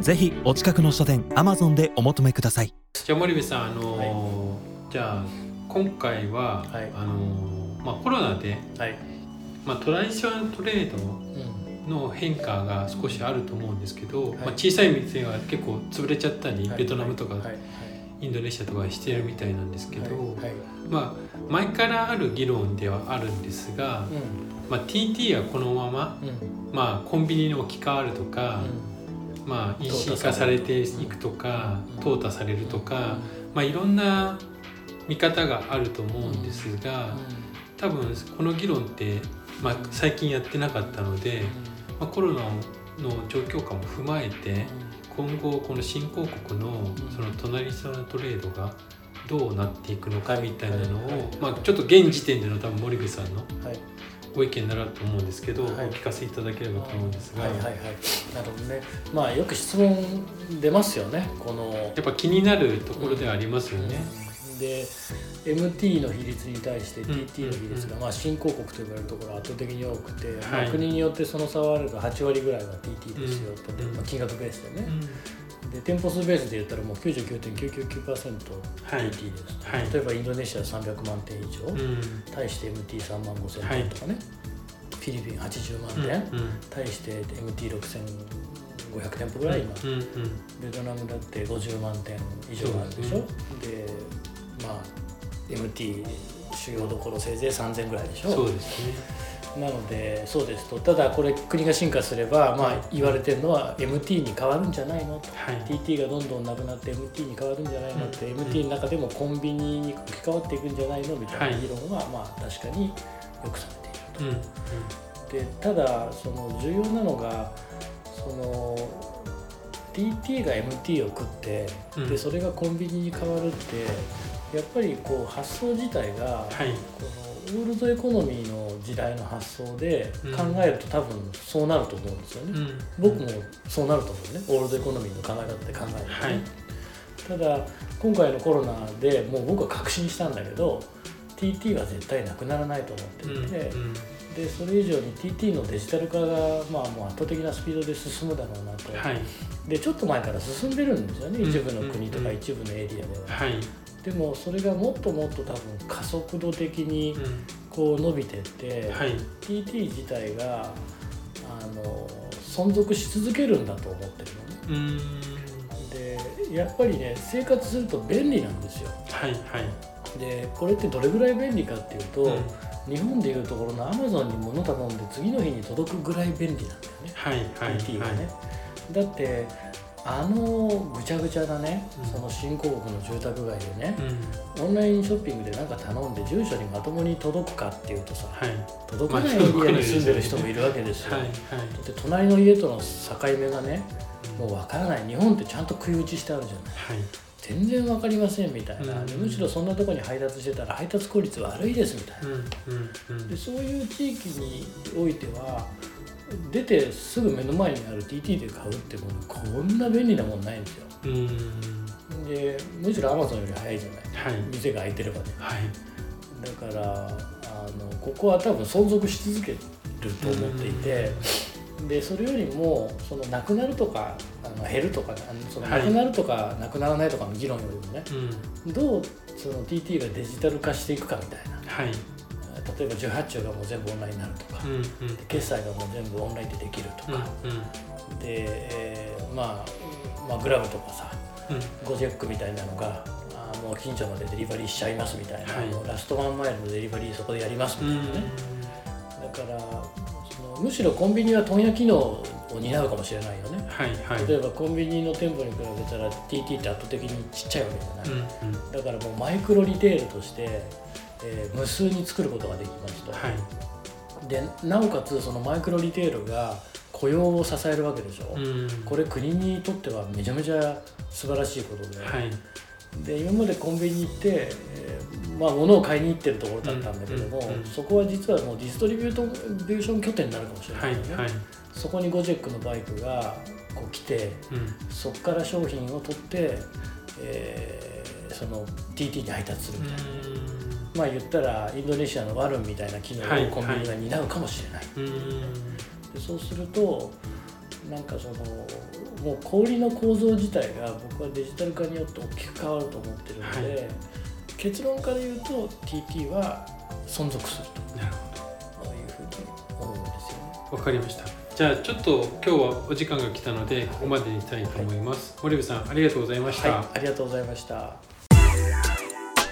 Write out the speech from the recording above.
ぜひお近くの書店アマゾンでお求めください。じゃあ森部さんあのーじゃあ今回は、はい。あのーまあコロナで、はい、まあ、トラディショナルトレードうん。の変化が少しあると思うんですけど、はい。まあ、小さい店が結構潰れちゃったり、はい。ベトナムとか、はい。はい。インドネシアとかしてるみたいなんですけど、はい。はい。まあ前からある議論ではあるんですが、まあ、TT はこのまま、うん。うんまあ、コンビニに置き換わるとか、まあ、EC 化されていくとかうん。淘汰されるとか、まあ、いろんな見方があると思うんですが多分この議論って、まあ、最近やってなかったので、まあ、コロナの状況下も踏まえて今後この新興国のその隣そのトレードがどうなっていくのかみたいなのを、まあ、ちょっと現時点での多分森部さんのはいご意見になると思うんですけど、はい。お聞かせいただければと思うんですが、はいはいはい。なるほどね。まあよく質問出ますよねこの。やっぱ気になるところではありますよね。で MT の比率に対してん TT の比率が、まあ、新興国と呼ばれるところが圧倒的に多くて、まあはい国によってその差はあるが8割ぐらいは TT ですよ、うん例えば金額ベースでね、うんで店舗数ベースで言ったらもう 99.999%TT はい。です、はい。例えばインドネシア300万点以上、うん。対して MT3 万5千はい点とかね、フィリピン80万うん点、対して MT6500 店舗ぐらい今、うんうんベトナムだって50万点以上あるでしょ。そうでまあ MT 主要どころせいぜい3000ぐらいでしょ。そうですね。なのでそうですと。ただこれ国が進化すれば、まあ、言われてるのは MT に変わるんじゃないのと。はい。TT がどんどんなくなって MT に変わるんじゃないのって、うん。MT の中でもコンビニに置き換わっていくんじゃないのみたいはない。議論は、まあ確かによくされていると。うん。うん。でただその重要なのがその TT が MT を食って、うん。でそれがコンビニに変わるってやっぱりこう発想自体が、はい。このオールドエコノミーの時代の発想でうん。考えると多分そうなると思うんですよね。うん。僕もそうなると思うね。オールドエコノミーの考え方で考えるとね、はい。ただ今回のコロナでもう僕は確信したんだけど TT は絶対なくならないと思ってうんいて、うんでそれ以上に TT のデジタル化が、まあ、もう圧倒的なスピードで進むだろうなと、はい。でちょっと前から進んでるんですよね。うん一部の国とうんか一部のエリアでは、はいでもそれがもっともっと多分加速度的にうん。こう伸びてって、はい。TT 自体があの存続し続けるんだと思ってるのね。うん。でやっぱりね生活すると便利なんですよ。はいはい。でこれってどれぐらい便利かっていうと、うん。日本でいうところのアマゾンに物頼んで次の日に届くぐらい便利なんだよね。はいはい TT がはいね、だってあのぐちゃぐちゃなね、うん。その新興国の住宅街でね。う、ん。オンラインショッピングで何か頼んで住所にまともに届くかっていうとさはい。届かないエリアに住んでる人もいるわけですよ、はい。はいだって隣の家との境目がねもうわからない。日本ってちゃんと食い打ちしてあるじゃない。はい。全然わかりませんみたいな、むしろそんなとこに配達してたら配達効率悪いですみたいな。でそういう地域においては出てすぐ目の前にある TT で買うってもうこんな便利なもんないんですよ。うん。でむしろ Amazon より早いじゃない？はい。店が開いてればね。はい。だからあのここは多分存続し続けると思っていてでそれよりもそのなくなるとかあの減るとかあのそのはないくなるとかなくならないとかの議論よりもねうん。どうその TT がデジタル化していくかみたいな。はい例えば18兆がもう全部オンラインになるとか、うんうん。決済がもう全部オンラインでできるとうんか、で、えーまあ、まあグラブとかさうん。ゴジェックみたいなのがあーもう近所までデリバリーしちゃいますみたいな、はい。もうラストワンマイルのデリバリーそこでやりますうみたいなね、だからそのむしろコンビニは問屋機能を担うかもしれないよね。はいはい。例えばコンビニの店舗に比べたら TT って圧倒的にちっちゃいわけじゃない、うんうん。だからもうマイクロリテールとして、えー無数に作ることができますと、はい。でなおかつそのマイクロリテールが雇用を支えるわけでしょ、うん。これ国にとってはめちゃめちゃ素晴らしいことで,、はい。で今までコンビニ行って、えーまあ、物を買いに行ってるところだったんだけども、うんうんうん。そこは実はもうディストリビュートビューション拠点になるかもしれなはいいよね、はい。そこにゴジェックのバイクがこう来てうん。そこから商品を取って、えーその TT に配達するみたいな、まあ言ったらインドネシアのワルンみたいな機能はいをコンビニが担うかもしれない、うんうんでそうするとなんかそのもう小売の構造自体が僕はデジタル化によって大きく変わると思ってるので、は結論から言うと TT は存続するなるほというふうに思うんですよね。どわかりました。じゃあちょっと今日はお時間が来たのでここまでにしたいと思います、森部さんありがとうございました、はい、ありがとうございました。